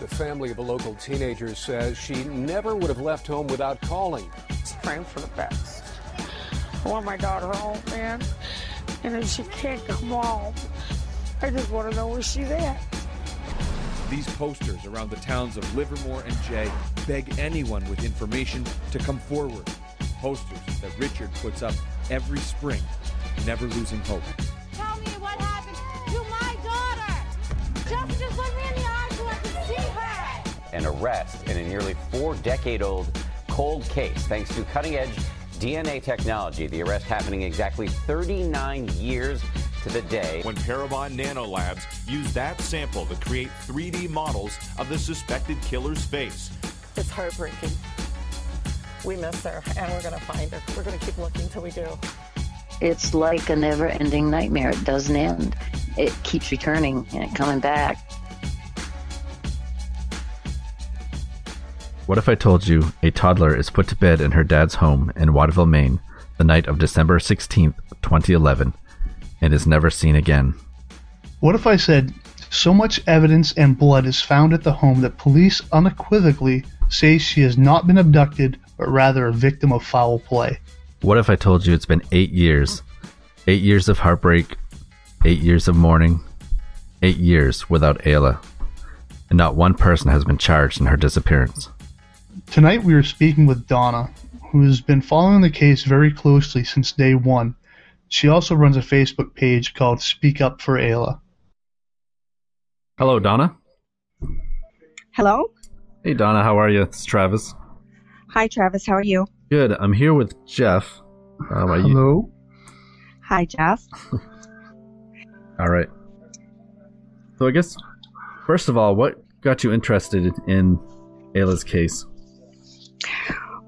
The family of a local teenager says she never would have left home without calling. Just praying for the best. I want my daughter home, man. And if she can't come home, I just want to know where she's at. These posters around the towns of Livermore and Jay beg anyone with information to come forward. Posters that Richard puts up every spring, never losing hope. Tell me what happened to my daughter. Just, An arrest in a nearly four decade old cold case thanks to cutting edge DNA technology. The arrest happening exactly 39 years to the day. When Parabon Nanolabs used that sample to create 3D models of the suspected killer's face. It's heartbreaking. We miss her, and we're going to find her. We're going to keep looking till we do. It's like a never ending nightmare. It doesn't end, it keeps returning and coming back. What if I told you a toddler is put to bed in her dad's home in Waterville, Maine, the night of December 16th, 2011, and is never seen again? What if I said so much evidence and blood is found at the home that police unequivocally say she has not been abducted, but rather a victim of foul play? What if I told you it's been eight years? Eight years of heartbreak, eight years of mourning, eight years without Ayla, and not one person has been charged in her disappearance. Tonight we are speaking with Donna, who has been following the case very closely since day one. She also runs a Facebook page called Speak Up for Ayla. Hello, Donna. Hello. Hey, Donna, how are you? It's Travis. Hi, Travis. How are you? Good. I'm here with Jeff. Um, are you- Hello. Hi, Jeff. All right. So I guess first of all, what got you interested in Ayla's case?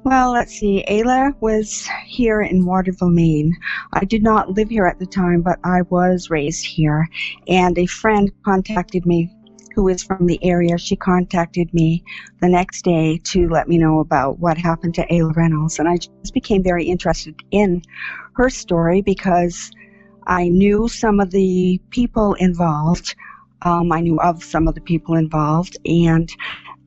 Well, let's see. Ayla was here in Waterville, Maine. I did not live here at the time, but I was raised here. And a friend contacted me who is from the area. She contacted me the next day to let me know about what happened to Ayla Reynolds. And I just became very interested in her story because I knew some of the people involved. Um, I knew of some of the people involved, and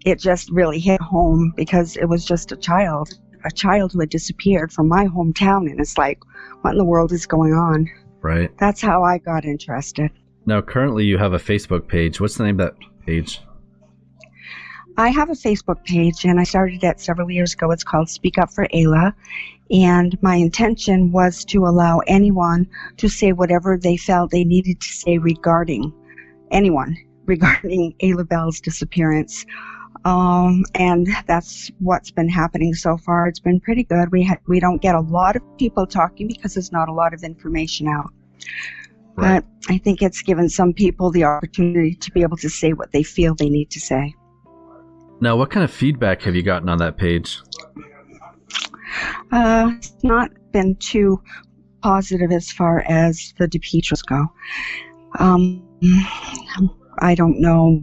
it just really hit home because it was just a child, a child who had disappeared from my hometown, and it's like, what in the world is going on? Right. That's how I got interested. Now, currently, you have a Facebook page. What's the name of that page? I have a Facebook page, and I started it several years ago. It's called Speak Up for Ayla, and my intention was to allow anyone to say whatever they felt they needed to say regarding anyone regarding Ayla Bell's disappearance. Um, and that's what's been happening so far. It's been pretty good. We ha- we don't get a lot of people talking because there's not a lot of information out. Right. But I think it's given some people the opportunity to be able to say what they feel they need to say. Now, what kind of feedback have you gotten on that page? Uh, it's not been too positive as far as the DiPietros go. Um, I don't know.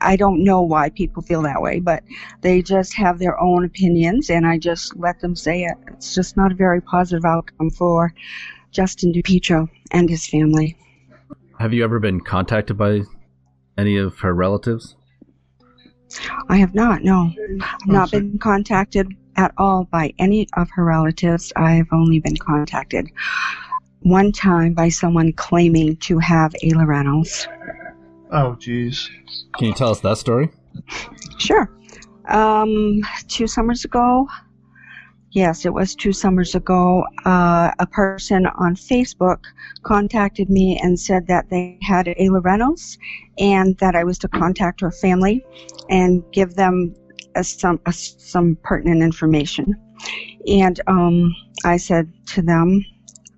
I don't know why people feel that way, but they just have their own opinions, and I just let them say it. It's just not a very positive outcome for Justin DiPietro and his family. Have you ever been contacted by any of her relatives? I have not, no. I've not been contacted at all by any of her relatives. I have only been contacted one time by someone claiming to have Ayla Reynolds. Oh, jeez. Can you tell us that story? Sure. Um, two summers ago, yes, it was two summers ago, uh, a person on Facebook contacted me and said that they had Ayla Reynolds and that I was to contact her family and give them uh, some uh, some pertinent information. And um, I said to them,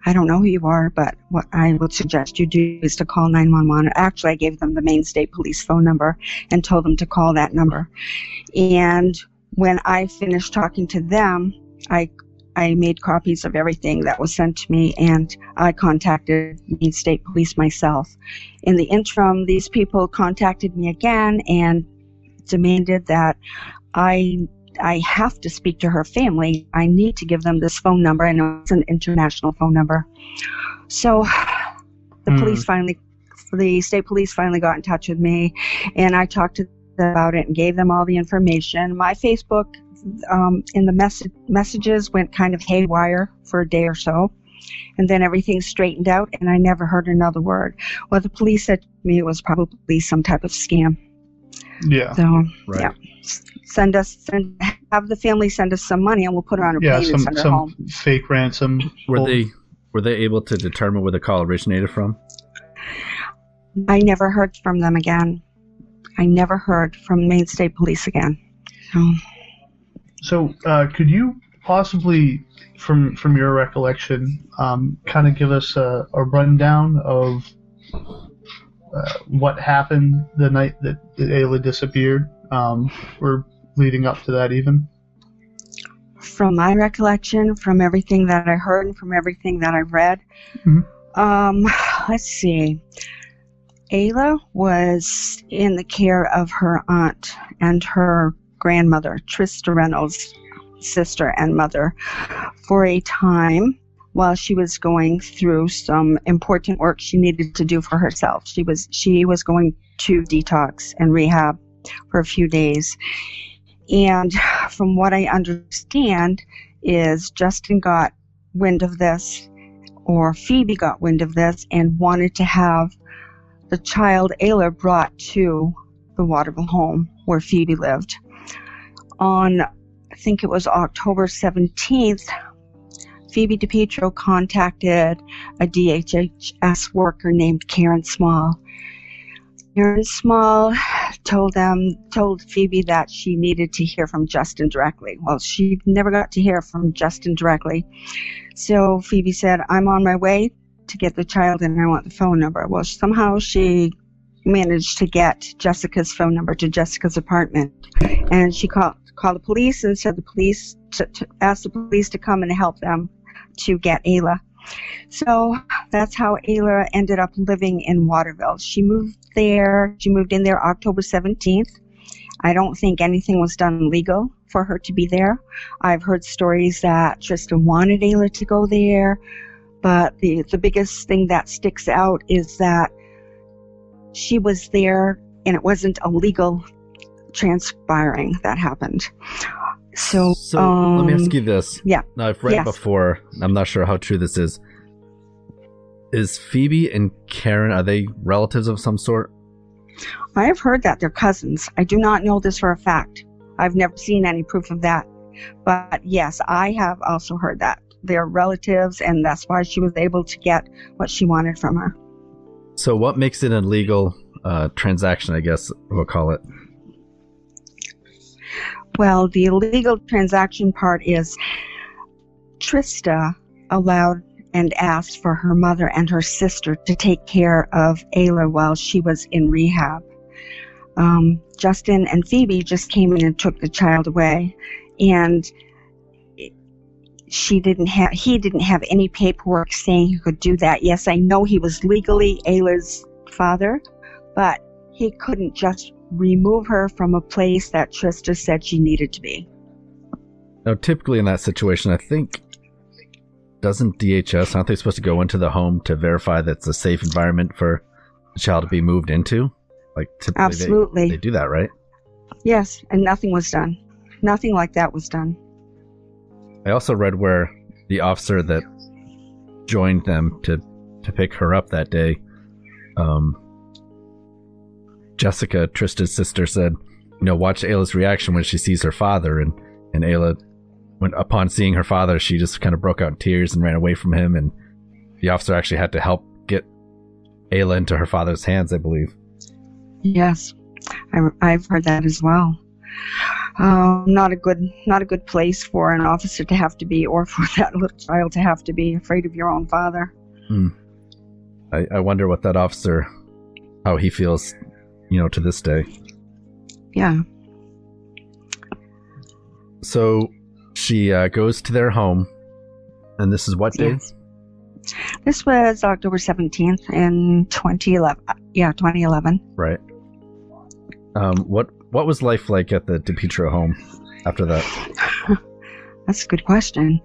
I don't know who you are, but what I would suggest you do is to call 911. Actually, I gave them the Maine State Police phone number and told them to call that number. And when I finished talking to them, I I made copies of everything that was sent to me and I contacted Maine State Police myself. In the interim, these people contacted me again and demanded that I I have to speak to her family. I need to give them this phone number. I know it's an international phone number. So the Hmm. police finally, the state police finally got in touch with me, and I talked to them about it and gave them all the information. My Facebook um, in the mess- messages went kind of haywire for a day or so. And then everything straightened out, and I never heard another word. Well, the police said to me it was probably some type of scam. Yeah. So, Right. yeah. S- Send us, send, have the family send us some money, and we'll put her on a Yeah, plane and some send her some home. fake ransom. Were they were they able to determine where the call originated from? I never heard from them again. I never heard from Maine State Police again. So, So, uh, could you possibly, from from your recollection, um, kind of give us a, a rundown of uh, what happened the night that, that Ayla disappeared, um, or leading up to that, even? from my recollection, from everything that I heard, and from everything that I read, Mhm. um, let's see. Ayla was in the care of her aunt and her grandmother, Trista Reynolds' sister and mother, for a time while she was going through some important work she needed to do for herself. She was she was going to detox and rehab for a few days. And from what I understand is Justin got wind of this or Phoebe got wind of this and wanted to have the child Ayla brought to the Waterville home where Phoebe lived. On I think it was October 17th, Phoebe DePietro contacted a DHHS worker named Karen Small. Karen Small told them told Phoebe that she needed to hear from Justin directly. Well, she never got to hear from Justin directly. So Phoebe said, "I'm on my way to get the child and I want the phone number." Well, somehow she managed to get Jessica's phone number to Jessica's apartment, and she called called the police and said the police to, to asked the police to come and help them to get Ayla. So that's how Ayla ended up living in Waterville. She moved there. She moved in there October 17th. I don't think anything was done legal for her to be there. I've heard stories that Tristan wanted Ayla to go there, but the the biggest thing that sticks out is that she was there and it wasn't a legal transpiring that happened. So, So um, let me ask you this. Yeah. Now I've read Yes. before. I'm not sure how true this is. Is Phoebe and Karen are they relatives of some sort? I have heard that they're cousins. I do not know this for a fact. I've never seen any proof of that. But yes, I have also heard that. They're relatives, and that's why she was able to get what she wanted from her. So what makes it a legal uh, transaction? I guess we'll call it. Well, the illegal transaction part is Trista allowed and asked for her mother and her sister to take care of Ayla while she was in rehab. Um, Justin and Phoebe just came in and took the child away, and she didn't have he didn't have any paperwork saying he could do that. Yes, I know he was legally Ayla's father, but he couldn't just remove her from a place that Trista said she needed to be. Now, typically in that situation, I think doesn't DHS aren't they supposed to go into the home to verify that it's a safe environment for the child to be moved into? Like typically, they- Absolutely. they do that, right? Yes, and nothing was done. Nothing like that was done. I also read where the officer that joined them to to pick her up that day, um, Jessica, Trista's sister, said, "You know, watch Ayla's reaction when she sees her father." And and Ayla, when upon seeing her father, she just kind of broke out in tears and ran away from him. And the officer actually had to help get Ayla into her father's hands, I believe. Yes, I, I've heard that as well. Um, not a good, not a good place for an officer to have to be, or for that little child to have to be afraid of your own father. Hmm. I, I wonder what that officer, how he feels, you know, to this day. Yeah. So she uh, goes to their home, and this is what day? Yes. This was October seventeenth in twenty eleven. Yeah, twenty eleven. Right. Um, what what was life like at the DiPietro home after that? That's a good question.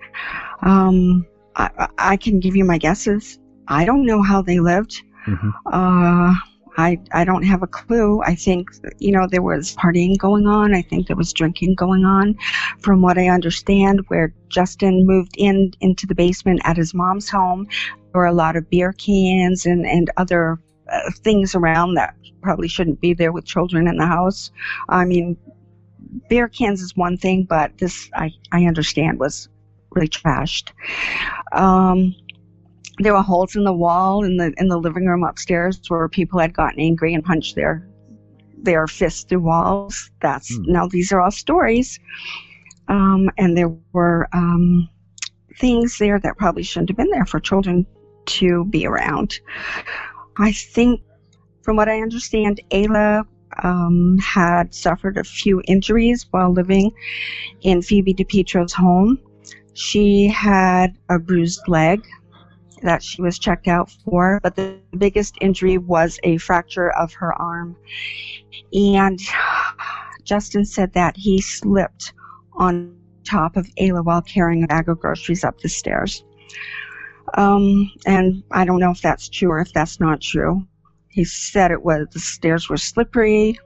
Um, I, I- can give you my guesses. I don't know how they lived. Mhm. Uh, I, I don't have a clue. I think, you know, there was partying going on. I think there was drinking going on. From what I understand, where Justin moved in into the basement at his mom's home, there were a lot of beer cans and, and other uh, things around that probably shouldn't be there with children in the house. I mean, beer cans is one thing, but this, I, I understand, was really trashed. Um, there were holes in the wall in the in the living room upstairs where people had gotten angry and punched their their fists through walls. That's Hmm. now these are all stories, um, and there were um, things there that probably shouldn't have been there for children to be around. I think, from what I understand, Ayla um, had suffered a few injuries while living in Phoebe DiPietro's home. She had a bruised leg that she was checked out for, but the biggest injury was a fracture of her arm. And Justin said that he slipped on top of Ayla while carrying a bag of groceries up the stairs. Um, and I don't know if that's true or if that's not true. He said it was the stairs were slippery,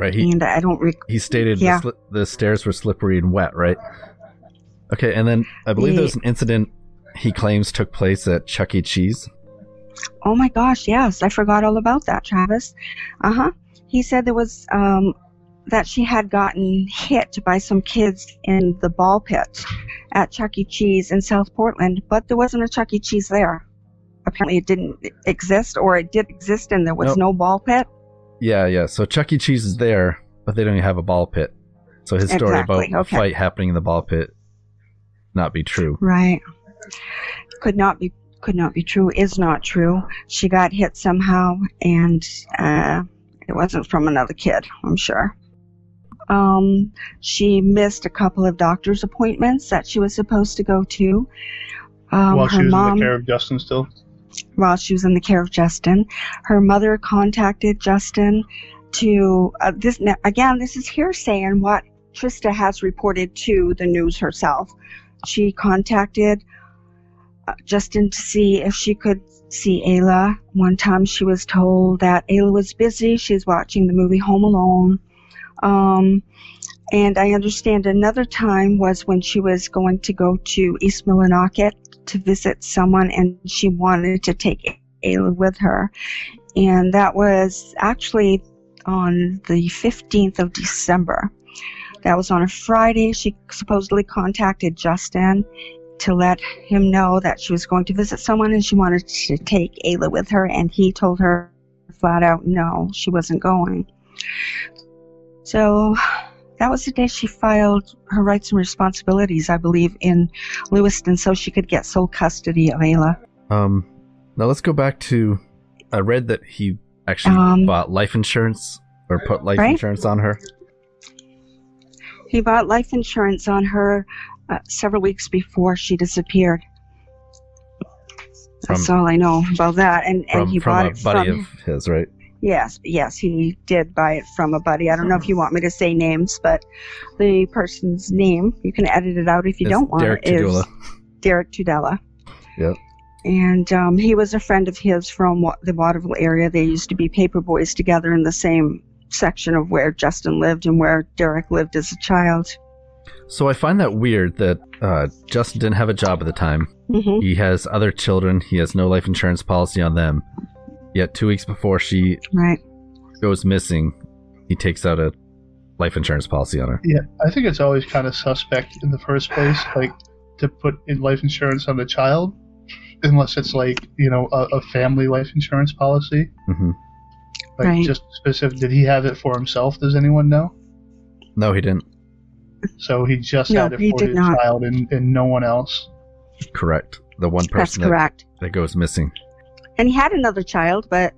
Right. He and I don't. Rec- he stated Yeah. the, sli- the stairs were slippery and wet, right? Okay, and then I believe there was an incident he claims took place at Chuck E. Cheese. Oh my gosh, yes, I forgot all about that, Travis. Uh huh. He said there was um, that she had gotten hit by some kids in the ball pit at Chuck E. Cheese in South Portland, but there wasn't a Chuck E. Cheese there. Apparently, it didn't exist, or it did exist, and there was Nope. no ball pit. Yeah, yeah. So Chuck E. Cheese is there, but they don't even have a ball pit. So his story Exactly, about okay. a fight happening in the ball pit not be true. Right. Could not be could not be true. Is not true. She got hit somehow, and uh, it wasn't from another kid. I'm sure. Um, she missed a couple of doctor's appointments that she was supposed to go to. Um, While she was mom, in the care of Justin still. while she was in the care of Justin. Her mother contacted Justin to uh, this now, again. This is hearsay and what Trista has reported to the news herself. She contacted Justin to see if she could see Ayla. One time she was told that Ayla was busy. She's watching the movie Home Alone. Um, and I understand another time was when she was going to go to East Millinocket to visit someone and she wanted to take Ayla with her. And that was actually on the 15th of December. That was on a Friday. She supposedly contacted Justin to let him know that she was going to visit someone and she wanted to take Ayla with her. And he told her flat out no, she wasn't going. So that was the day she filed her rights and responsibilities, I believe, in Lewiston so she could get sole custody of Ayla. Um, now let's go back to. I read that he actually Um, bought life insurance or put life Right. insurance on her. He bought life insurance on her uh, several weeks before she disappeared. That's all I know about that. And, and From, he from bought a it buddy from. of his, right? Yes, yes, he did buy it from a buddy. I don't know if you want me to say names, but the person's name, you can edit it out if you It's don't want Derek it, is. Derek Tudela. Yep. And um, he was a friend of his from Wa- the Waterville area. They used to be paper boys together in the same section of where Justin lived and where Derek lived as a child. So I find that weird that uh, Justin didn't have a job at the time. Mhm. He has other children. He has no life insurance policy on them. Yet two weeks before she Right. goes missing, he takes out a life insurance policy on her. Yeah, I think it's always kind of suspect in the first place, like to put in life insurance on the child, unless it's like you know a, a family life insurance policy. hmm Like Right. just specific. Did he have it for himself? Does anyone know? No, he didn't. So he just No, had it he for his not. child and, and no one else. Correct. The one That's person that, correct. that goes missing. And he had another child, but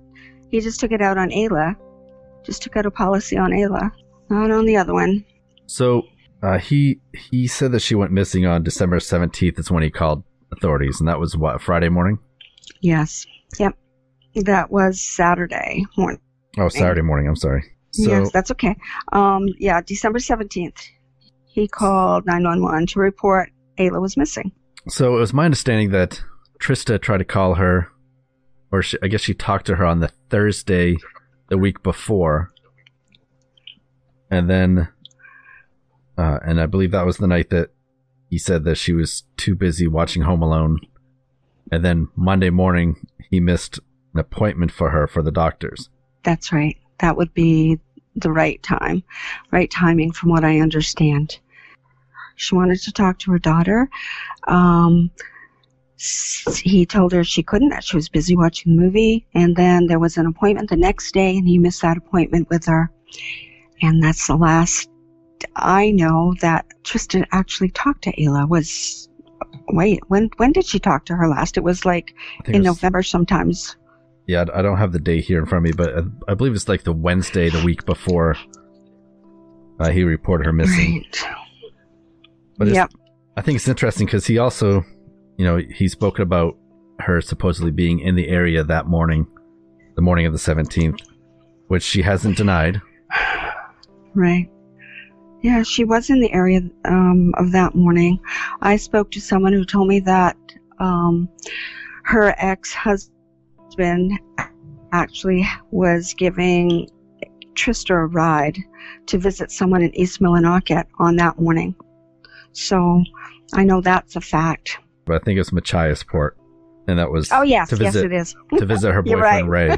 he just took it out on Ayla. Just took out a policy on Ayla, not on the other one. So uh, he he said that she went missing on December seventeenth. Is when he called authorities, and that was what Friday morning. Yes. Yep. That was Saturday morning. Oh, Saturday morning. I'm sorry. So yes, that's okay. Um, yeah, December 17th. He called 911 to report Ayla was missing. So it was my understanding that Trista tried to call her or she, I guess she talked to her on the Thursday the week before. And then, uh, and I believe that was the night that he said that she was too busy watching Home Alone. And then Monday morning, he missed an appointment for her for the doctors. That's right. That would be the right time, right timing, from what I understand. She wanted to talk to her daughter. Um, he told her she couldn't, that she was busy watching a movie. And then there was an appointment the next day, and he missed that appointment with her. And that's the last I know that Tristan actually talked to Ayla. Was wait, when when did she talk to her last? It was like in it was- November sometimes. Yeah, I don't have the date here in front of me, but I- I believe it's like the Wednesday the week before uh, he reported her missing. But it's, Yep. I think it's interesting because he also, you know, he spoke about her supposedly being in the area that morning, the morning of the 17th, which she hasn't denied. Right. Yeah, she was in the area um, of that morning. I spoke to someone who told me that um, her ex husband actually was giving Trista a ride to visit someone in East Millinocket on that morning. So I know that's a fact. But I think it it's Machiasport, and that was Oh, yes, to yes, visit, it is. to visit her boyfriend right.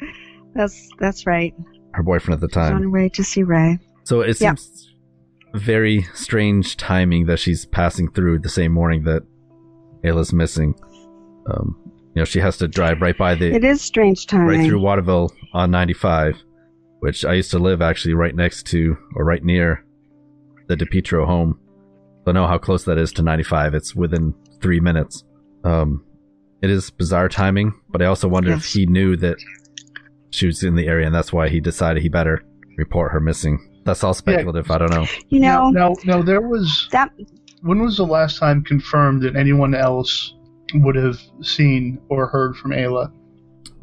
Ray, That's that's right. her boyfriend at the She's on time. her way to see Ray. So it Yep. seems very strange timing that she's passing through the same morning that Ayla's missing. Um, you know, she has to drive right by the It is strange timing. right through Waterville on 95, which I used to live actually right next to or right near the DiPietro home. So I know how close that is to 95. It's within three minutes. Um, it is bizarre timing, but I also wonder if he knew that she was in the area and that's why he decided he better report her missing. That's all speculative. I don't know. You know, now, now, now there was that. When was the last time confirmed that anyone else would have seen or heard from Ayla?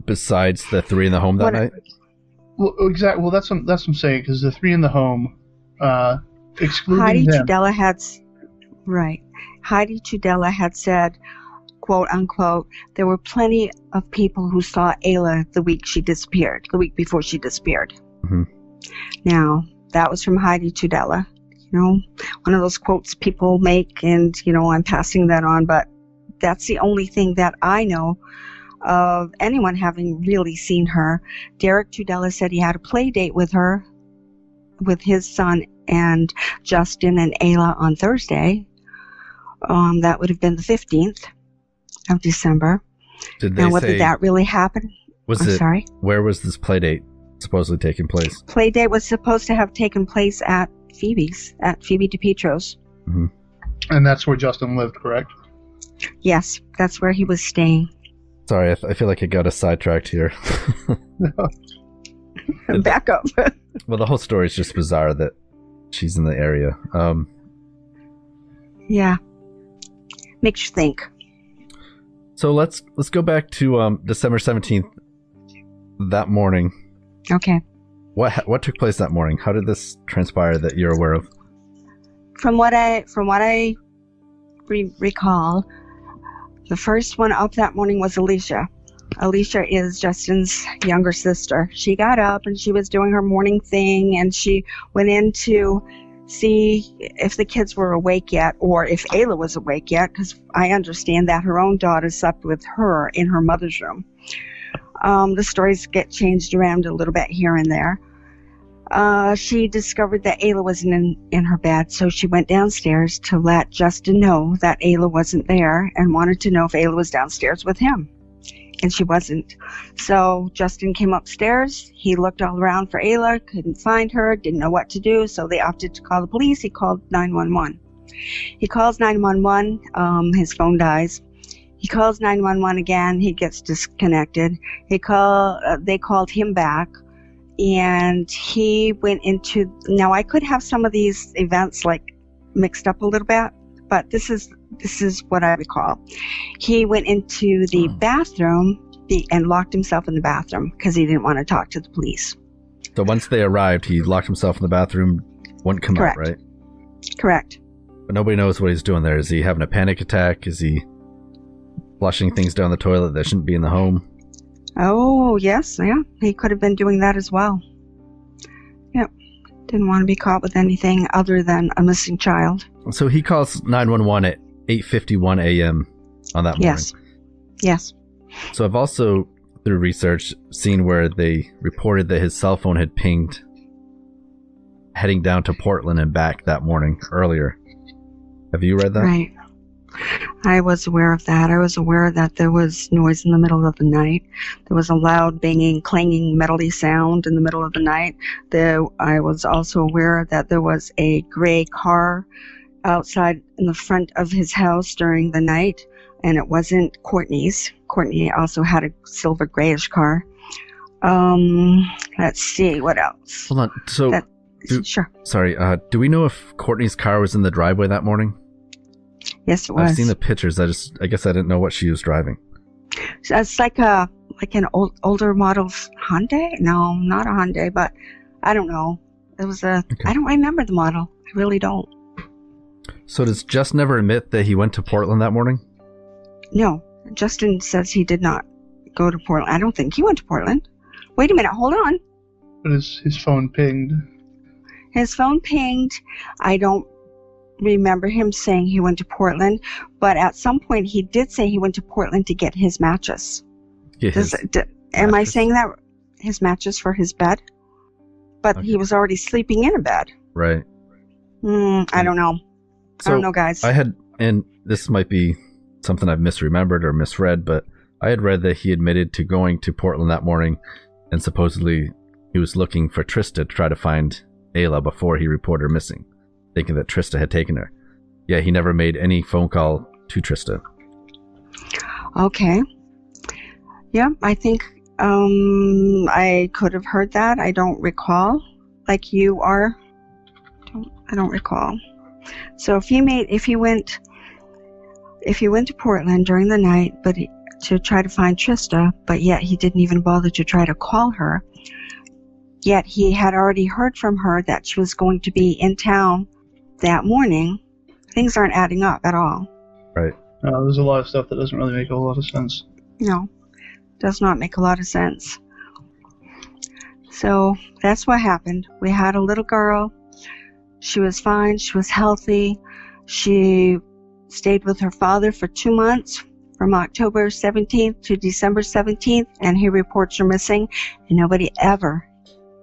Besides the three in the home that What- night, Well, exactly. Well, that's what, that's what I'm saying because the three in the home, uh, excluding Heidi them. Tudela had, right. Heidi Tudela had said, quote unquote, there were plenty of people who saw Ayla the week she disappeared, the week before she disappeared. Mhm. Now, that was from Heidi Tudela. You know, one of those quotes people make, and, you know, I'm passing that on, but that's the only thing that I know of anyone having really seen her. Derek Tudela said he had a play date with her with his son and Justin and Ayla on Thursday. Um, that would have been the 15th of December. did they Now, whether say that really happened, was I'm it sorry. where was this play date supposedly taking place? play date was supposed to have taken place at Phoebe's, at Phoebe DiPietro's. and that's where Justin lived, correct? Yes, that's where he was staying. Sorry, I, th- I feel like I got us sidetracked here. Back up. well, the whole story is just bizarre that she's in the area. Um, yeah. Makes you think. so let's let's go back to um, December seventeenth. That morning, Okay. what ha- what took place that morning? How did this transpire that you're aware of? From what I from what I re- recall, the first one up that morning was Elisha. Elisha is Justin's younger sister. She got up and she was doing her morning thing, and she went in to see if the kids were awake yet, or if Ayla was awake yet, because I understand that her own daughter slept with her in her mother's room. Um, the stories get changed around a little bit here and there. Uh, she discovered that Ayla wasn't in, in her bed, so she went downstairs to let Justin know that Ayla wasn't there and wanted to know if Ayla was downstairs with him. And she wasn't. So Justin came upstairs. He looked all around for Ayla, couldn't find her, didn't know what to do, so they opted to call the police. He called 911. He calls 911, um, his phone dies. He calls 911 again, he gets disconnected. He call, uh, they called him back and he went into now i could have some of these events like mixed up a little bit but this is this is what i recall he went into the hmm. bathroom the, and locked himself in the bathroom because he didn't want to talk to the police So once they arrived, he locked himself in the bathroom, wouldn't come Correct. out, right? correct But nobody knows what he's doing there. Is he having a panic attack? Is he flushing things down the toilet that shouldn't be in the home? Oh, yes, yeah. He could have been doing that as well. Yep. Didn't want to be caught with anything other than a missing child. So he calls 911 at 8:51 a.m. on that morning. Yes. Yes. So I've also through research seen where they reported that his cell phone had pinged heading down to Portland and back that morning earlier. Have you read that? Right. I was aware of that. I was aware that there was noise in the middle of the night. There was a loud banging, clanging, metally sound in the middle of the night. There, I was also aware that there was a gray car outside in the front of his house during the night, and it wasn't Courtney's. Courtney also had a silver grayish car. Um, let's see what else. Hold on. So That- do- sure. Sorry, uh, do we know if Courtney's car was in the driveway that morning? Yes, it was. I've seen the pictures. I just, I guess I didn't know what she was driving. So It's like a like an old older model Hyundai. No, not a Hyundai, but I don't know. It was a. I don't remember the model. I really don't. So does Just never admit that he went to Portland that morning? No, Justin says he did not go to Portland. I don't think he went to Portland. Wait a minute. Hold on. But his his phone pinged. His phone pinged. I don't remember him saying he went to Portland, but at some point he did say he went to Portland to get his mattress. Get Does, his- d- am I saying that his mattress for his bed? But he was already sleeping in a bed. right. Hmm, I don't know. I don't know, guys. I had, and this might be something I've misremembered or misread, but I had read that he admitted to going to Portland that morning, and supposedly he was looking for Trista to try to find Ayla before he reported her missing, thinking that Trista had taken her. Yeah, he never made any phone call to Trista. Okay. Yeah, I think um, I could have heard that. I don't recall. Like you are. Don't, I don't recall. So if you made, if you went, if you went to Portland during the night, but he- to try to find Trista, but yet he didn't even bother to try to call her. Yet he had already heard from her that she was going to be in town that morning. Things aren't adding up at all. Right. Uh, there's a lot of stuff that doesn't really make a whole lot of sense. No, does not make a lot of sense. So that's what happened. We had a little girl. She was fine. She was healthy. She stayed with her father for two months from October 17th to December 17th, and he reports her missing, and nobody ever,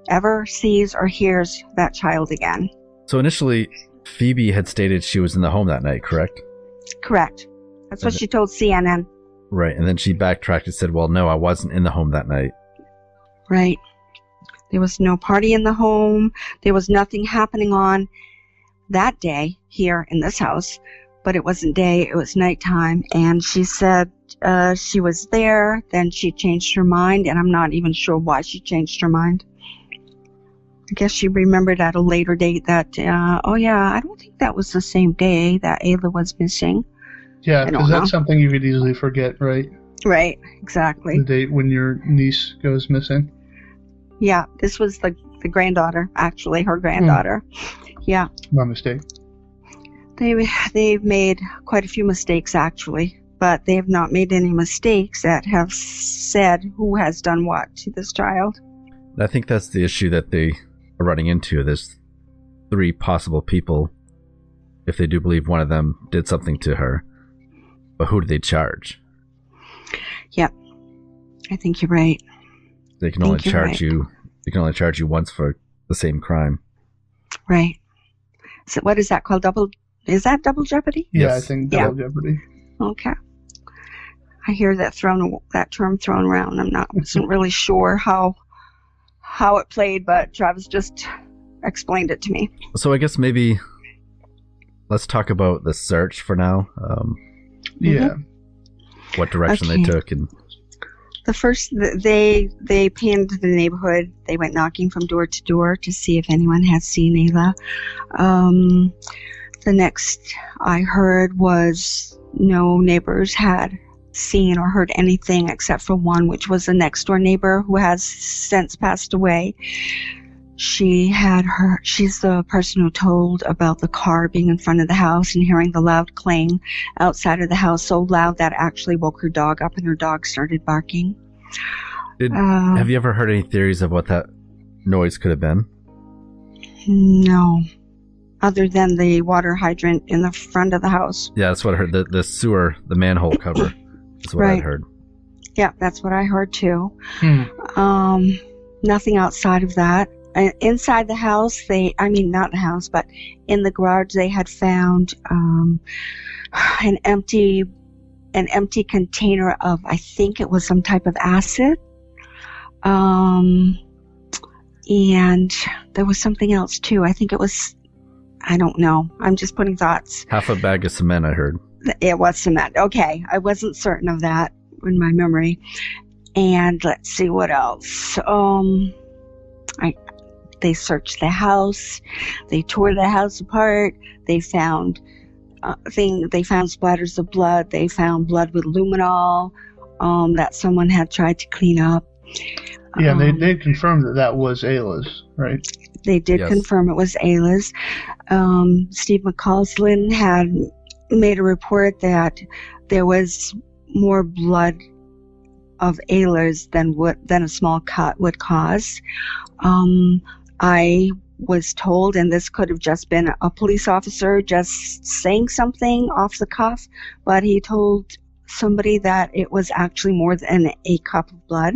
ever sees or hears that child again. So initially, Phoebe had stated she was in the home that night, correct? Correct. That's what Okay. she told CNN. Right. And then she backtracked and said, well, no, I wasn't in the home that night. Right. There was no party in the home. There was nothing happening on that day here in this house, but it wasn't day, it was nighttime. And she said uh, she was there, then she changed her mind, and I'm not even sure why she changed her mind. I guess she remembered at a later date that, uh, oh yeah, I don't think that was the same day that Ayla was missing. Yeah, because that's something you could easily forget, right? Right, exactly. The date when your niece goes missing. Yeah, this was the, the granddaughter, actually, her granddaughter. Yeah. My mistake. They they've made quite a few mistakes actually, but they have not made any mistakes that have said who has done what to this child. I think that's the issue that they are running into. There's three possible people, if they do believe one of them did something to her. But who do they charge? Yep. I think you're right. They can only charge right. you. They can only charge you once for the same crime. Right. So what is that called? Double is that double jeopardy? Yeah, Yes. I think Yeah. double jeopardy. Okay. I hear that thrown that term thrown around. I'm not wasn't really sure how how it played, but Travis just explained it to me. So I guess maybe let's talk about the search for now. Um, Yeah. what direction they took, and The first, they they panned the neighborhood. They went knocking from door to door to see if anyone had seen Ayla. Um, the next I heard was no neighbors had seen or heard anything except for one, which was a next door neighbor who has since passed away. She had her, she's the person who told about the car being in front of the house and hearing the loud clang outside of the house so loud that actually woke her dog up and her dog started barking. Did, Uh, have you ever heard any theories of what that noise could have been? No. Other than the water hydrant in the front of the house. Yeah, that's what I heard. The, the sewer, the manhole cover is what Right. I'd heard. Yeah, that's what I heard too. Hmm. Um, nothing outside of that. Uh, inside the house, they, I mean, not the house, but in the garage, they had found um, an empty, an empty container of, I think it was some type of acid. Um, and there was something else too. I think it was, I don't know. I'm just putting thoughts. Half a bag of cement, I heard. It was cement. Okay, I wasn't certain of that in my memory. And let's see what else. Um, I they searched the house. They tore the house apart. They found uh, thing. They found splatters of blood. They found blood with luminol um, that someone had tried to clean up. Yeah, they Um, they confirmed that that was Ayla's, right? they did Yes. confirm it was Ayla's. Um, Steve McCausland had made a report that there was more blood of Ayla's than what than a small cut would cause. Um, I was told, and this could have just been a police officer just saying something off the cuff, but he told somebody that it was actually more than a cup of blood.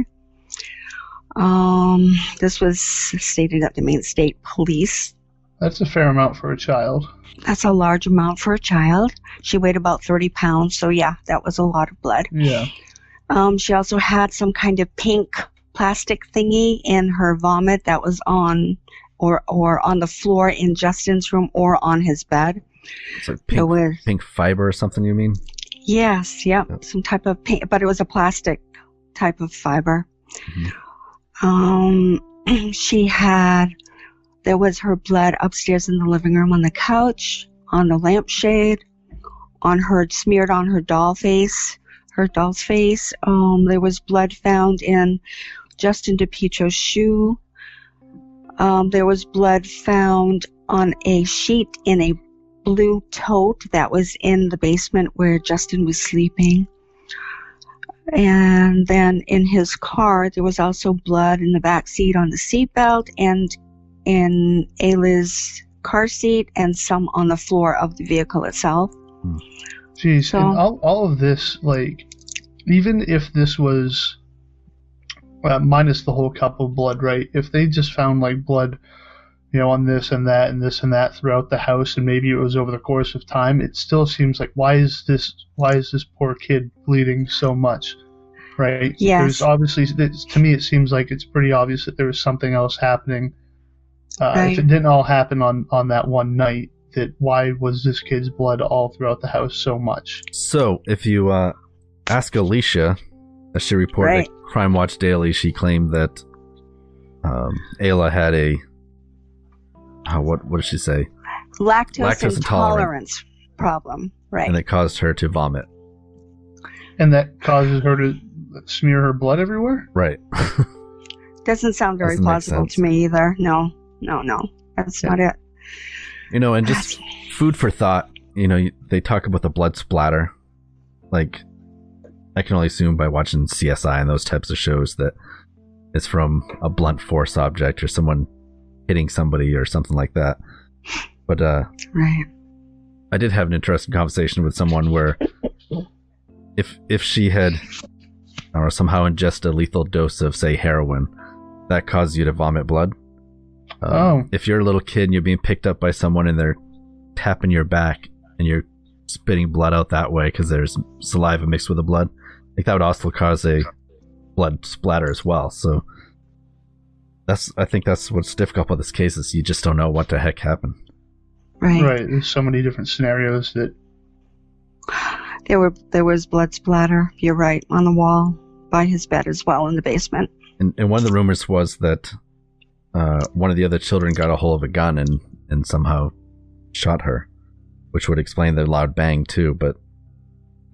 Um, this was stated at the Maine State Police. That's a fair amount for a child. That's a large amount for a child. She weighed about 30 pounds, so yeah, that was a lot of blood. Yeah. Um, she also had some kind of pink plastic thingy in her vomit that was on or or on the floor in Justin's room or on his bed. It's like pink, It pink, was pink fiber or something, you mean? yes, yep, some type of pink, but it was a plastic type of fiber. Um, she had there was her blood upstairs in the living room on the couch, on the lampshade, on her smeared on her doll face, her doll's face. Um, there was blood found in Justin DiPietro's shoe. Um, there was blood found on a sheet in a blue tote that was in the basement where Justin was sleeping. And then in his car, there was also blood in the back seat on the seatbelt and in Ayla's car seat and some on the floor of the vehicle itself. Jeez, So- and all, all of this, like, even if this was uh, minus the whole cup of blood, right? If they just found like blood, you know, on this and that and this and that throughout the house, and maybe it was over the course of time, it still seems like why is this why is this poor kid bleeding so much, right? Yes. There's obviously to me it seems like it's pretty obvious that there was something else happening. Uh, Right. If it didn't all happen on on that one night, that why was this kid's blood all throughout the house so much? So, if you uh, ask Elisha, as she reported Right. Crime Watch Daily, she claimed that um, Ayla had a. Uh, what what did she say? Lactose, Lactose intolerant. intolerance problem, right? And it caused her to vomit. And that causes her to smear her blood everywhere? Right. Doesn't sound very Doesn't plausible to me either. No, no, no. That's not it. You know, and just food for thought. You know, they talk about the blood splatter. Like, I can only assume by watching CSI and those types of shows that it's from a blunt force object or someone hitting somebody or something like that. But uh, Right. I did have an interesting conversation with someone where if if she had or somehow ingest a lethal dose of say heroin, that causes you to vomit blood. Um, Oh. If you're a little kid and you're being picked up by someone and they're tapping your back and you're spitting blood out that way because there's saliva mixed with the blood, like that would also cause a blood splatter as well. So that's I think that's what's difficult about this case is you just don't know what the heck happened. Right. Right. There's so many different scenarios that There were there was blood splatter. You're right on the wall by his bed as well in the basement. And, and one of the rumors was that uh, one of the other children got a hold of a gun and, and somehow shot her, which would explain the loud bang too. But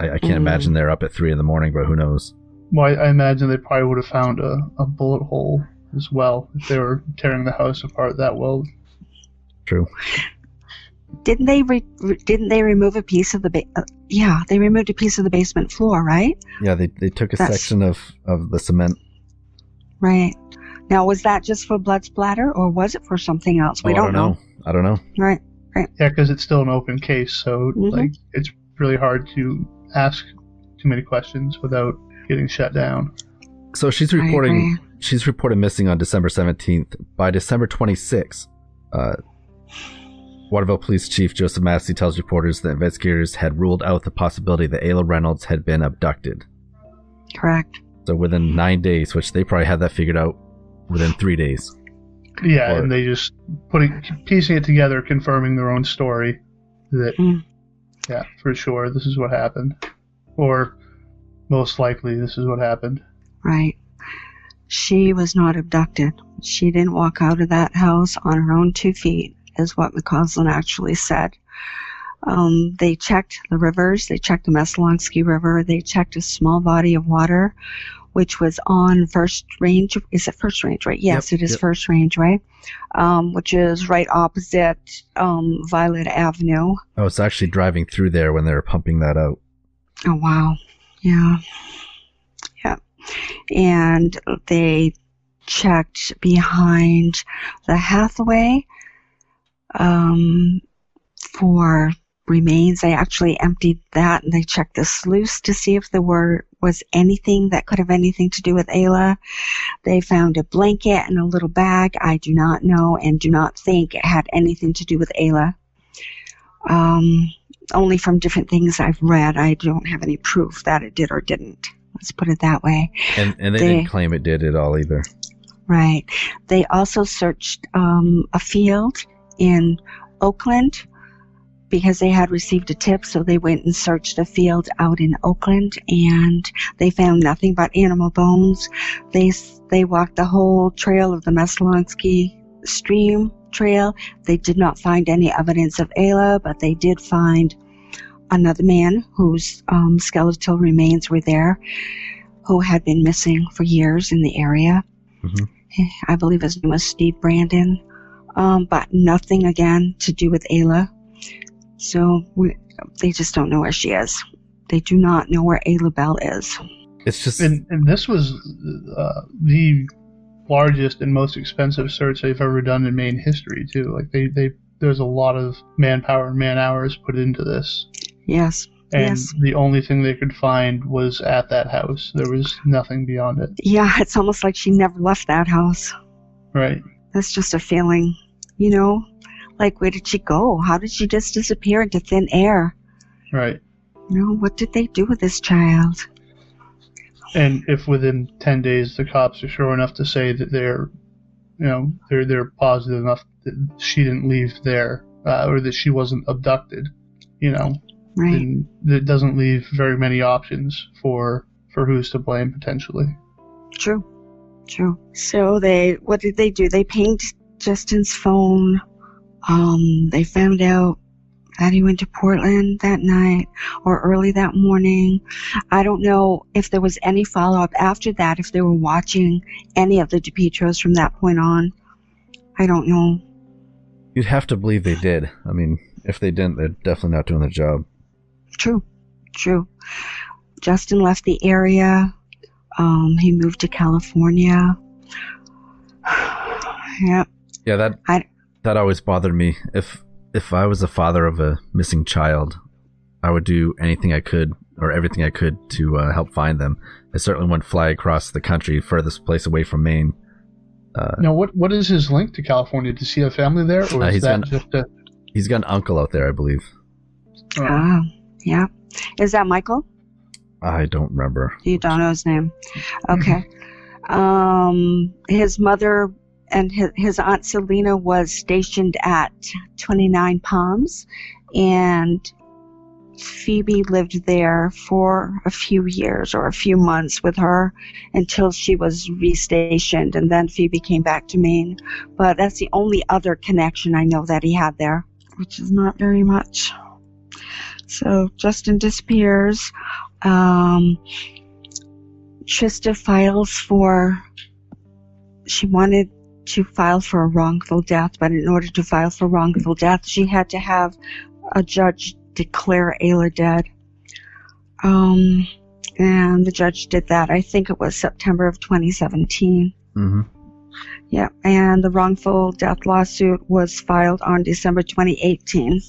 I, I can't Mm. imagine they're up at three in the morning. But who knows? well, I, I imagine they probably would have found a, a bullet hole as well if they were tearing the house apart that well. True. Didn't they re- re- didn't they remove a piece of the ba- uh, yeah they removed a piece of the basement floor right? Yeah, they they took a That's- section of of the cement Right. Now, was that just for blood splatter or was it for something else? We Oh, don't, I don't know. I don't know. Right. Right. Yeah, because it's still an open case, so Mhm. like it's really hard to ask too many questions without getting shut down. So she's reporting. She's reported missing on December 17th. By December 26th, uh, Waterville Police Chief Joseph Massey tells reporters that investigators had ruled out the possibility that Ayla Reynolds had been abducted. Correct. So within nine days, which they probably had that figured out within three days. Yeah, Or- and they just putting piecing it together, confirming their own story that Mm. yeah, for sure this is what happened, or most likely this is what happened. Right. She was not abducted. She didn't walk out of that house on her own two feet, is what McCausland actually said. Um, they checked the rivers. They checked the Messalonskee River. They checked a small body of water, which was on First Range. Is it First Range, right? Yes, Yep, it is yep. First Range, right? Um, which is right opposite um, Violet Avenue. I was actually driving through there when they were pumping that out. Oh wow. Yeah. Yeah. And they checked behind the Hathaway um, for remains. They actually emptied that and they checked the sluice to see if there were was anything that could have anything to do with Ayla. They found a blanket and a little bag. I do not know and do not think it had anything to do with Ayla. Um, only from different things I've read. I don't have any proof that it did or didn't. Let's put it that way. And and they, They- didn't claim it did at all either. Right. They also searched um, a field in Oakland because they had received a tip, so they went and searched a field out in Oakland, and they found nothing but animal bones. They they walked the whole trail of the Messalonskee stream trail. They did not find any evidence of Ayla, but they did find another man whose um, skeletal remains were there, who had been missing for years in the area. Mhm. I believe his name was Steve Brandon, um, but nothing again to do with Ayla. So we, they just don't know where she is. They do not know where Ayla Bell is. It's just And and this was uh, the largest and most expensive search they've ever done in Maine history too. Like they they there's a lot of manpower and man hours put into this. Yes. And yes. the only thing they could find was at that house. There was nothing beyond it. Yeah, it's almost like she never left that house. Right. That's just a feeling, you know? Like, where did she go? How did she just disappear into thin air? Right. You know, what did they do with this child? And if within ten days the cops are sure enough to say that they're, you know, they're they're positive enough that she didn't leave there uh, or that she wasn't abducted, you know, Right. then that doesn't leave very many options for for who's to blame potentially. True. True. So they, what did they do? They pinged Justin's phone. Um, they found out that he went to Portland that night or early that morning. I don't know if there was any follow up after that, if they were watching any of the DiPietros from that point on. I don't know. you'd have to believe they did. I mean, if they didn't, they're definitely not doing their job. True. True. Justin left the area. Um, he moved to California. yep. Yeah, that I- that always bothered me. If if I was a father of a missing child, I would do anything I could or everything I could to uh, help find them. I certainly wouldn't fly across the country, furthest place away from Maine. Uh, Now, what what is his link to California? Does he have family there, or Uh, is he's that got- just a? he's got an uncle out there, I believe. uh, Ah, yeah. Is that Michael? I don't remember. You don't know his name. Okay. Um, his mother and his, his aunt Selena was stationed at 29 Palms, and Phoebe lived there for a few years or a few months with her until she was restationed, and then Phoebe came back to Maine. But that's the only other connection I know that he had there, which is not very much. So Justin disappears. Um, Trista files for. She wanted to file for a wrongful death, but in order to file for wrongful death, she had to have a judge declare Ayla dead. Um, and the judge did that. I think it was September of 2017. Mm-hmm. Yeah, and the wrongful death lawsuit was filed on December 2018.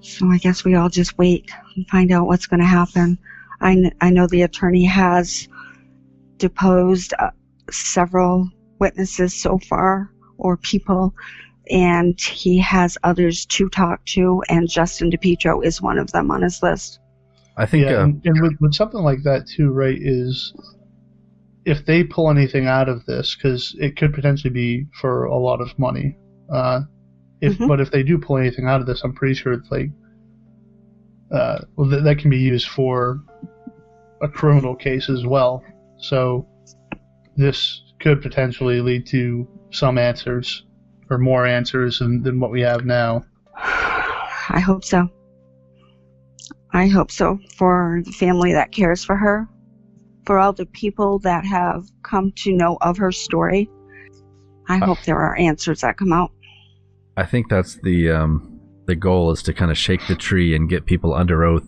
So I guess we all just wait and find out what's going to happen. I, kn- I know the attorney has deposed uh, several witnesses so far or people, and he has others to talk to, and Justin DiPietro is one of them on his list. I think yeah, uh, and, and with, with something like that too, right? Is if they pull anything out of this, because it could potentially be for a lot of money. Uh, if Mhm. but if they do pull anything out of this, I'm pretty sure it's like, uh, well, th- that can be used for a criminal case as well. So this could potentially lead to some answers or more answers than, than what we have now. I hope so. I hope so for the family that cares for her, for all the people that have come to know of her story. I hope there are answers that come out. I think that's the um, the goal is to kind of shake the tree and get people under oath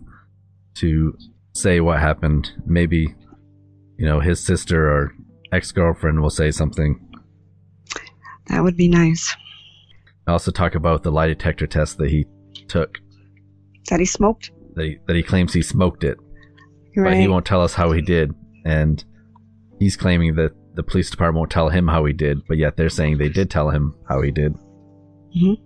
to say what happened. Maybe you know his sister or ex girlfriend will say something. That would be nice. I Also talk about the lie detector test that he took. That he smoked? That he, that he claims he smoked it, but he won't tell us how he did. And he's claiming that the police department won't tell him how he did, but yet they're saying they did tell him how he did. Mhm.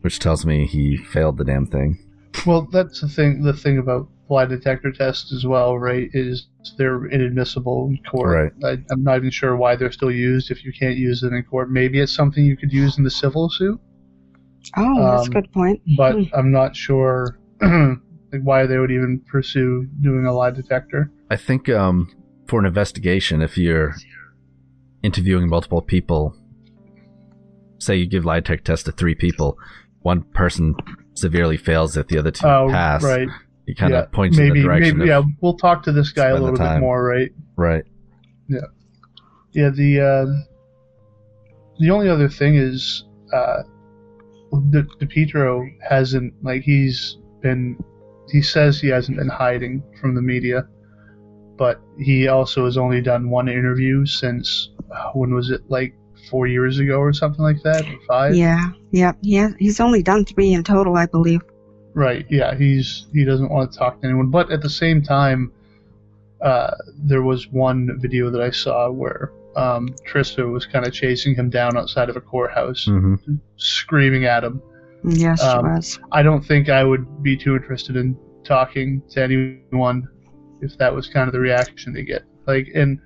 Which tells me he failed the damn thing. Well, that's the thing. The thing about lie detector tests as well, right? Is they're inadmissible in court. I, I'm not even sure why they're still used. If you can't use it in court, maybe it's something you could use in the civil suit. Oh, that's a Um, good point. But Hmm. I'm not sure like why they would even pursue doing a lie detector. I think um, for an investigation, if you're interviewing multiple people, say you give lie detector test to three people, one person severely fails it, the other two Oh, pass. right. He kind Yeah, of points maybe, in the direction. Maybe, of, yeah, we'll talk to this guy a little bit more, right? Right. Yeah. Yeah. The uh, the only other thing is, uh, De, DiPietro hasn't like he's been. He says he hasn't been hiding from the media, but he also has only done one interview since uh, when was it like four years ago or something like that, five? Yeah, yeah, yeah. He's only done three in total, I believe. Right. Yeah. He's he doesn't want to talk to anyone, but at the same time, uh, there was one video that I saw where um, Trista was kind of chasing him down outside of a courthouse, Mhm. screaming at him. Yes, she Um, was. I don't think I would be too interested in talking to anyone if that was kind of the reaction they get. Like, and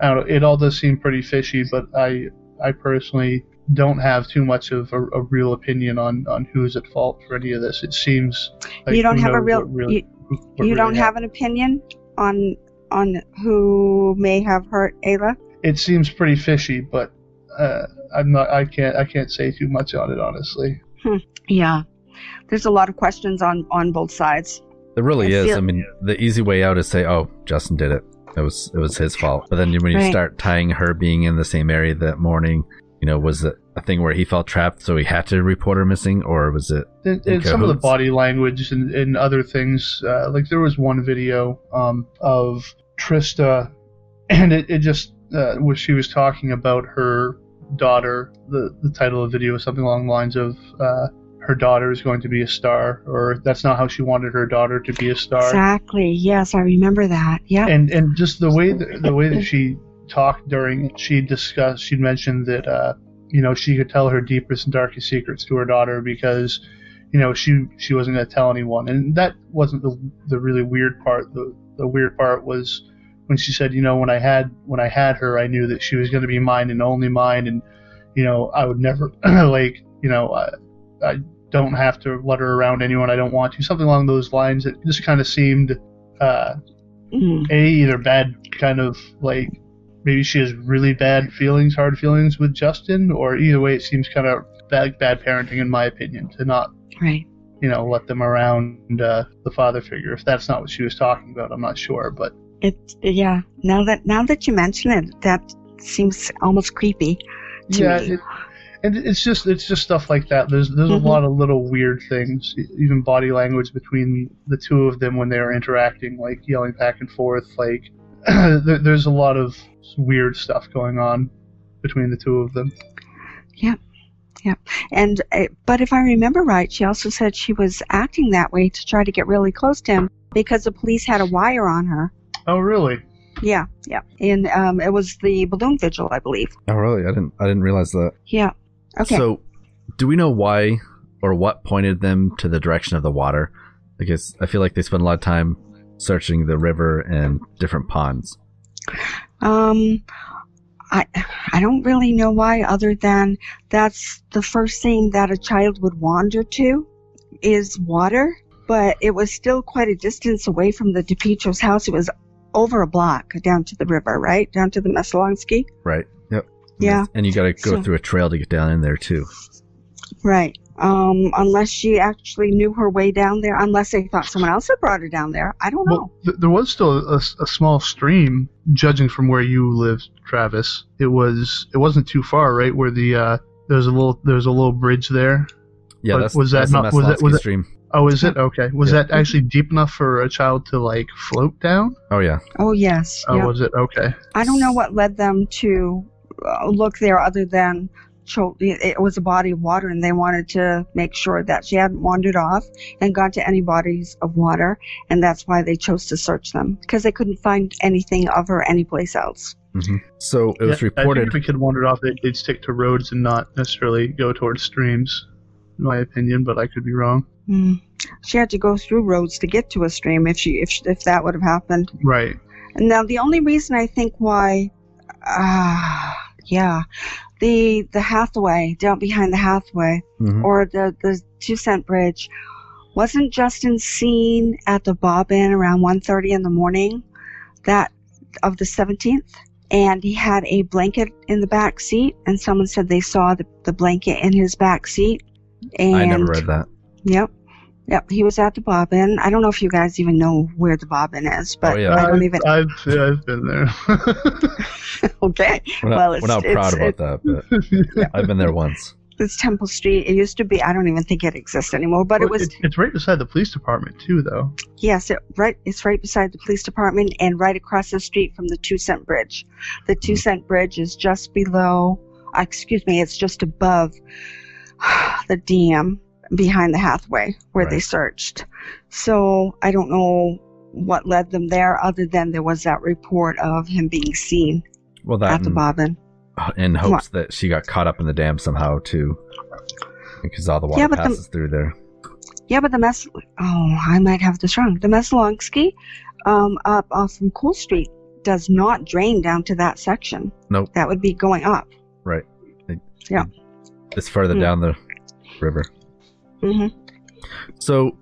I don't know, it all does seem pretty fishy, but I I personally don't have too much of a, a real opinion on on who's at fault for any of this. It seems like you don't have a real, really- you, you don't have an opinion on on who may have hurt Ayla. It seems pretty fishy, but uh, I'm not. I can't. I can't say too much on it, honestly. Hmm. Yeah, there's a lot of questions on on both sides. There really I is. feel- I mean, the easy way out is say, "Oh, Justin did it. It was it was his fault." But then when you Right. start tying her being in the same area that morning, you know, was it a thing where he felt trapped, so he had to report her missing, or was it? And, in and some of the body language and, and other things, uh, like there was one video um, of Trista, and it, it just uh, was she was talking about her daughter. The the title of the video was something along the lines of. Uh, her daughter is going to be a star, or that's not how she wanted her daughter to be a star. Exactly. Yes, I remember that. Yeah. and and just the way that, the way that she talked during she discussed she'd mentioned that uh, you know she could tell her deepest and darkest secrets to her daughter because you know she she wasn't going to tell anyone, and that wasn't the the really weird part. The the weird part was when she said, you know, when I had when I had her, I knew that she was going to be mine and only mine, and you know I would never like you know I, I don't have to let her around anyone I don't want to, something along those lines. It just kind of seemed. Uh, Mm. a either bad kind of like maybe she has really bad feelings, hard feelings with Justin, or either way, it seems kind of bad bad parenting in my opinion to not Right. you know let them around uh, the father figure. If that's not what she was talking about, I'm not sure, but It. Yeah. Now that now that you mention it, that seems almost creepy to yeah, me. it, and it's just it's just stuff like that. There's there's Mhm. a lot of little weird things, even body language between the two of them when they were interacting, like yelling back and forth. Like there, there's a lot of weird stuff going on between the two of them. Yep. Yep. And uh, but if I remember right, she also said she was acting that way to try to get really close to him because the police had a wire on her. Oh, really? Yeah, yeah. And um, it was the balloon vigil, I believe. Oh, really? I didn't. I didn't realize that. Yeah. Okay. So, do we know why or what pointed them to the direction of the water? Because I feel like they spent a lot of time searching the river and different ponds. Um, I I don't really know why, other than that's the first thing that a child would wander to is water. But it was still quite a distance away from the DiPietro's house. It was over a block down to the river, right down to the Messalonskee. Right. Yep. Yeah. And you got to go So- through a trail to get down in there too. Right. Um, unless she actually knew her way down there, unless they thought someone else had brought her down there. I don't know. Well, th- there was still a, a small stream, judging from where you live, Travis. It was. It wasn't too far, right? Where the uh, there's a little there's a little bridge there. Yeah, But that's was that that's the not was that was Maslowski that, stream. Oh, is it okay? Was Yeah. that actually deep enough for a child to like float down? Oh yeah. Oh yes. Oh, yeah. was it okay? I don't know what led them to uh, look there other than cho- it was a body of water and they wanted to make sure that she hadn't wandered off and gone to any bodies of water and that's why they chose to search them because they couldn't find anything of her anyplace else. hmm So it was Yeah, I reported. think if a kid wandered off, they'd, they'd stick to roads and not necessarily go towards streams. In my opinion, but I could be wrong. Hmm. She had to go through roads to get to a stream if she if if that would have happened. Right. And now the only reason I think why, ah, yeah, the the Hathaway down behind the Hathaway Mhm. or the the two cent bridge, wasn't Justin seen at the Bobbin around 1.30 in the morning, that of the seventeenth, and he had a blanket in the back seat, and someone said they saw the, the blanket in his back seat. And I never read that. Yep. Yep, he was at the Bobbin. I don't know if you guys even know where the Bobbin is, but Oh, yeah. I don't I've, even. I've, yeah, I've been there. okay. We're not, well, we're it's, not proud it's, about that, but I've been there once. It's Temple Street. It used to be. I don't even think it exists anymore. But it was. It's, it's right beside the police department too, though. Yes, it right. It's right beside the police department and right across the street from the two cent bridge. The two cent bridge is just below. Uh, excuse me. It's just above the dam behind the Hathaway where they searched. So I don't know what led them there, other than there was that report of him being seen Well, that at the and- Bobbin. in hopes that she got caught up in the dam somehow too, because all the water Yeah, but the- passes through there. Yeah, but the mess. Oh, I might have this wrong. The Messalonskee, um, up off from Cool Street does not drain down to that section. Nope. That would be going up. Right. It- Yeah. It's further Hmm. down the river. Hmm So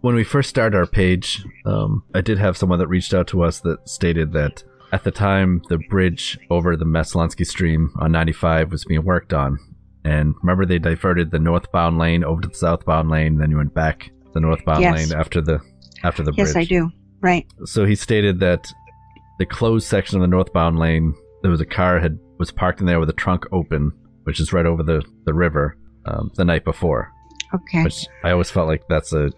when we first started our page, um, I did have someone that reached out to us that stated that at the time the bridge over the Messalonskee stream on 95 was being worked on. And remember they diverted the northbound lane over to the southbound lane, then you went back the northbound Yes. lane after the after the Yes, bridge. Yes, I do. Right. So he stated that the closed section of the northbound lane, there was a car had was parked in there with the trunk open, which is right over the the river, um, the night before. Okay. Which I always felt like that's a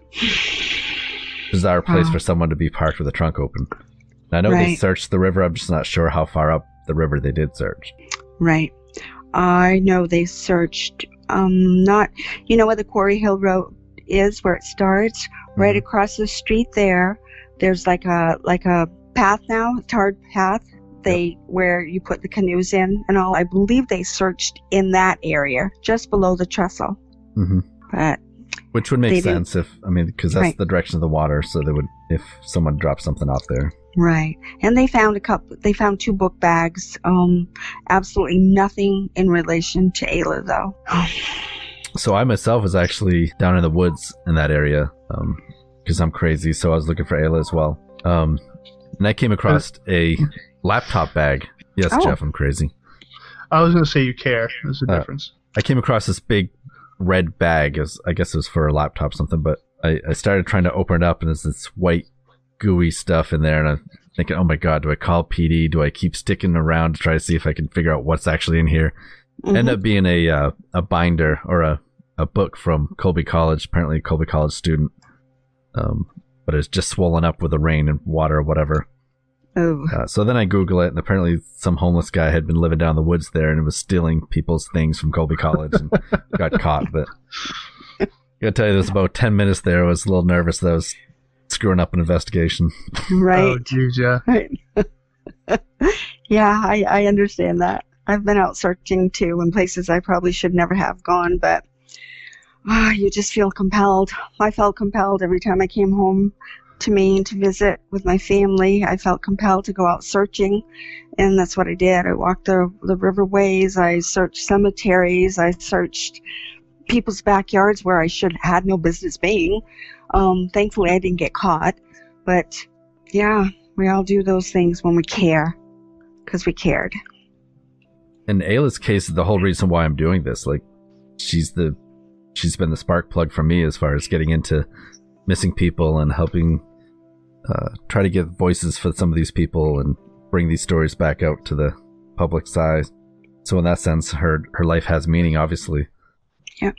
bizarre place for someone to be parked with a trunk open. And I know they searched the river. I'm just not sure how far up the river they did search. Right. I know they searched. Um, not. You know where the Quarry Hill Road is, where it starts. Right Mhm. across the street there. There's like a like a path now, a tarred path. They where you put the canoes in and all. I believe they searched in that area, just below the trestle. hmm But Which would make They do. sense if I mean because that's Right. the direction of the water. So they would if someone dropped something off there. right, and they found a couple. They found two book bags. Um, absolutely nothing in relation to Ayla though. So I myself was actually down in the woods in that area because I'm crazy. So I was looking for Ayla as well. Um, and I came across a laptop bag. Yes, Oh. Jeff, I'm crazy. I was going to say you care. There's a Uh, difference. I came across this big red bag. As I guess it was for a laptop or something. But I, I started trying to open it up, and there's this white gooey stuff in there, and I'm thinking, oh my god, do I call PD? Do I keep sticking around to try to see if I can figure out what's actually in here? Mhm. End up being a uh, a binder or a, a book from Colby College, apparently a Colby College student. Um, but it's just swollen up with the rain and water or whatever. Oh. Uh, so then I Google it, and apparently some homeless guy had been living down the woods there and was stealing people's things from Colby College and got caught. But I gotta tell you, there's about 10 minutes there. I was a little nervous that I was screwing up an investigation. Right. Oh, geez, yeah. Right. yeah, I, I understand that. I've been out searching too in places I probably should never have gone, but ah, you just feel compelled. I felt compelled every time I came home to Maine to visit with my family. I felt compelled to go out searching, and that's what I did. I walked the, the riverways, I searched cemeteries, I searched people's backyards where I should have had no business being. Um, thankfully, I didn't get caught, but yeah, we all do those things when we care, because we cared. In Ayla's case, the whole reason why I'm doing this, like, she's the, she's been the spark plug for me as far as getting into missing people and helping uh, try to get voices for some of these people and bring these stories back out to the public's eye. So in that sense, her her life has meaning. Obviously, Yeah.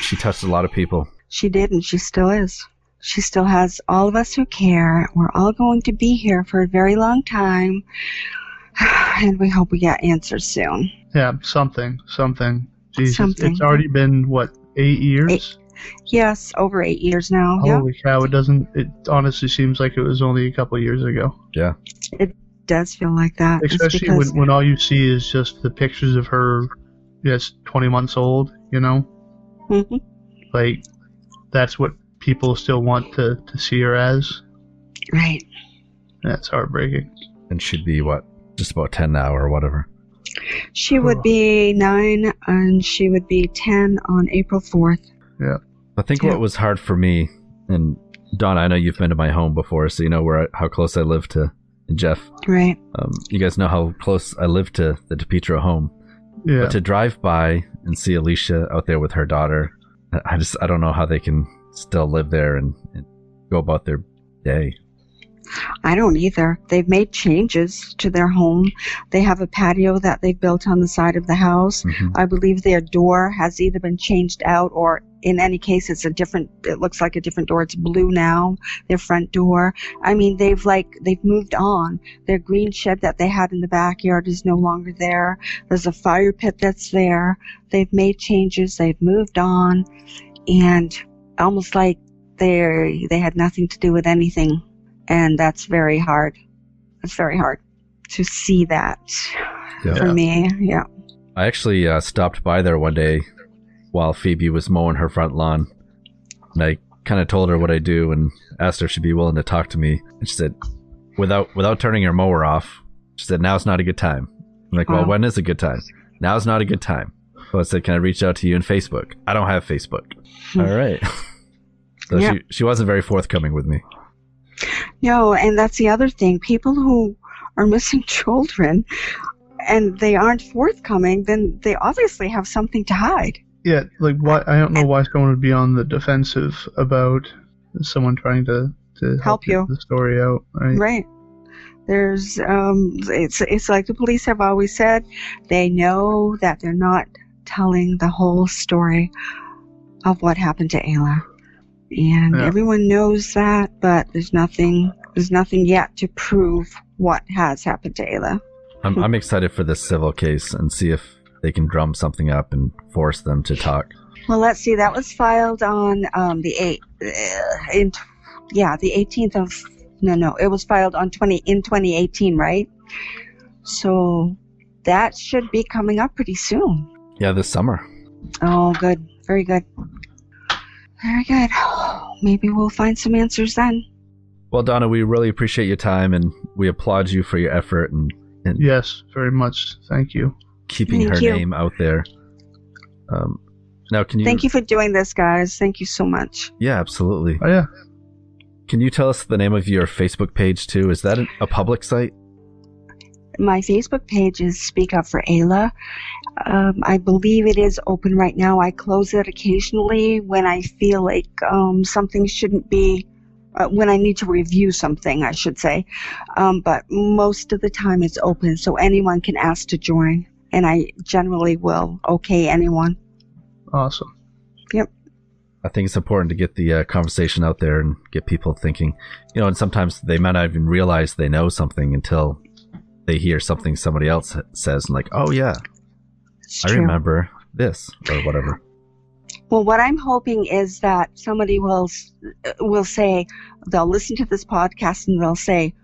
she touched a lot of people. She did, and she still is. She still has all of us who care. We're all going to be here for a very long time, and we hope we get answers soon. Yeah, something, something. Jesus, Something. it's already been what eight years. Eight. Yes, over eight years now. Yeah, Holy cow! It doesn't. It honestly seems like it was only a couple of years ago. Yeah. it does feel like that. Especially because- when when all you see is just the pictures of her, yes, twenty months old. You know, Mhm. like that's what people still want to to see her as. Right. That's heartbreaking. And she'd be what, just about ten now or whatever. She would be nine, and she would be ten on April fourth. Yeah. I think Yeah. what was hard for me, and Don, I know you've been to my home before, so you know where I, how close I live to Jeff. Right. Um, you guys know how close I live to the DiPietro home. Yeah. But to drive by and see Elisha out there with her daughter, I- I just I don't know how they can still live there and, and go about their day. I don't either. They've made changes to their home. They have a patio that they've built on the side of the house. Mhm. I believe their door has either been changed out or in any case it's a different it looks like a different door. It's blue now, their front door. I mean they've like they've moved on. Their green shed that they had in the backyard is no longer there. There's a fire pit that's there. They've made changes, they've moved on and almost like they they had nothing to do with anything and that's very hard. It's very hard to see that Yeah. for me. Yeah. I actually uh, stopped by there one day while Phoebe was mowing her front lawn, and I kind of told her what I do and asked her if she'd be willing to talk to me. And she said, without without turning her mower off, she said, "Now's not a good time." I'm like, "Well, Wow. when is a good time?" Now's not a good time. So I said, "Can I reach out to you on Facebook?" I don't have Facebook. Hmm. All right. so Yeah. she she wasn't very forthcoming with me. No, and that's the other thing. People who are missing children and they aren't forthcoming, then they obviously have something to hide. Yeah, like why? I don't know why someone would be on the defensive about someone trying to to Help get you. the story out. Right. Right. There's um it's it's like the police have always said, they know that they're not telling the whole story of what happened to Ayla. And Yeah. everyone knows that, but there's nothing there's nothing yet to prove what has happened to Ayla. I'm I'm excited for this civil case and see if they can drum something up and force them to talk. Well, let's see. That was filed on um, the eight, uh, in yeah, the 18th of no, no. It was filed on 20 in 2018, right? So that should be coming up pretty soon. Yeah, this summer. Oh, good, very good, very good. Maybe we'll find some answers then. Well, Donna, we really appreciate your time and we applaud you for your effort and, and Yes, very much. Thank you. keeping Thank her you. name out there. Um, now, can you? Thank you for doing this, guys. Thank you so much. Yeah, absolutely. Oh yeah. Can you tell us the name of your Facebook page too? Is that a public site? My Facebook page is Speak Up for Ayla. Um, I believe it is open right now. I close it occasionally when I feel like um, something shouldn't be, uh, when I need to review something, I should say. Um, but most of the time it's open, so anyone can ask to join. And I generally will okay anyone. Awesome. Yep. I think it's important to get the uh, conversation out there and get people thinking. You know, and sometimes they might not even realize they know something until they hear something somebody else says, and like, oh yeah, It's I true. remember this or whatever. Well, what I'm hoping is that somebody will will say they'll listen to this podcast and they'll say,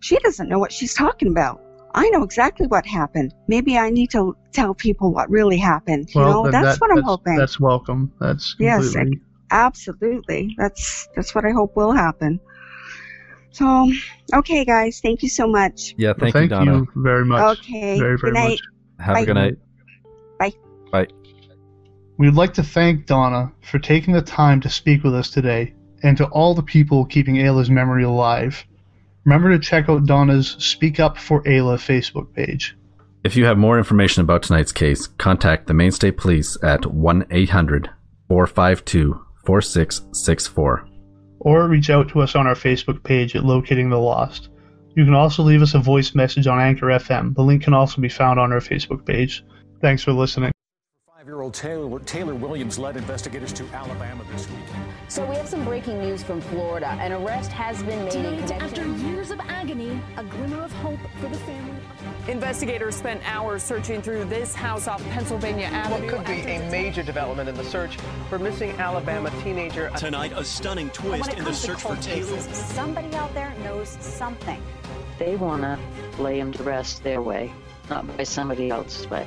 "She doesn't know what she's talking about." I know exactly what happened. Maybe I need to tell people what really happened. You know, that's that- what I'm that's, hoping. That's welcome. That's Yes, completely. Absolutely. That's that's what I hope will happen. So, okay, guys, thank you so much. Yeah, Well, thank, thank you, Donna. very much. Okay. Very, Good night. much. Have Bye. a good night. Bye. Bye. We'd like to thank Donna for taking the time to speak with us today, and to all the people keeping Ayla's memory alive. Remember to check out Donna's Speak Up for Ayla Facebook page. If you have more information about tonight's case, contact the Maine State Police at 1 800 452 4664. Or reach out to us on our Facebook page at Locating the Lost. You can also leave us a voice message on Anchor FM. The link can also be found on our Facebook page. Thanks for listening. Five-year-old Taylor, Taylor Williams led investigators to Alabama this week. So we have some breaking news from Florida. An arrest has been made Tonight, after years of agony, a glimmer of hope for the family. Investigators spent hours searching through this house off Pennsylvania Avenue. What could be a major development in the search for missing Alabama teenager. Tonight, a stunning twist in the search for Taylor. somebody out there knows something. They want to lay him to rest their way, not by somebody else's way.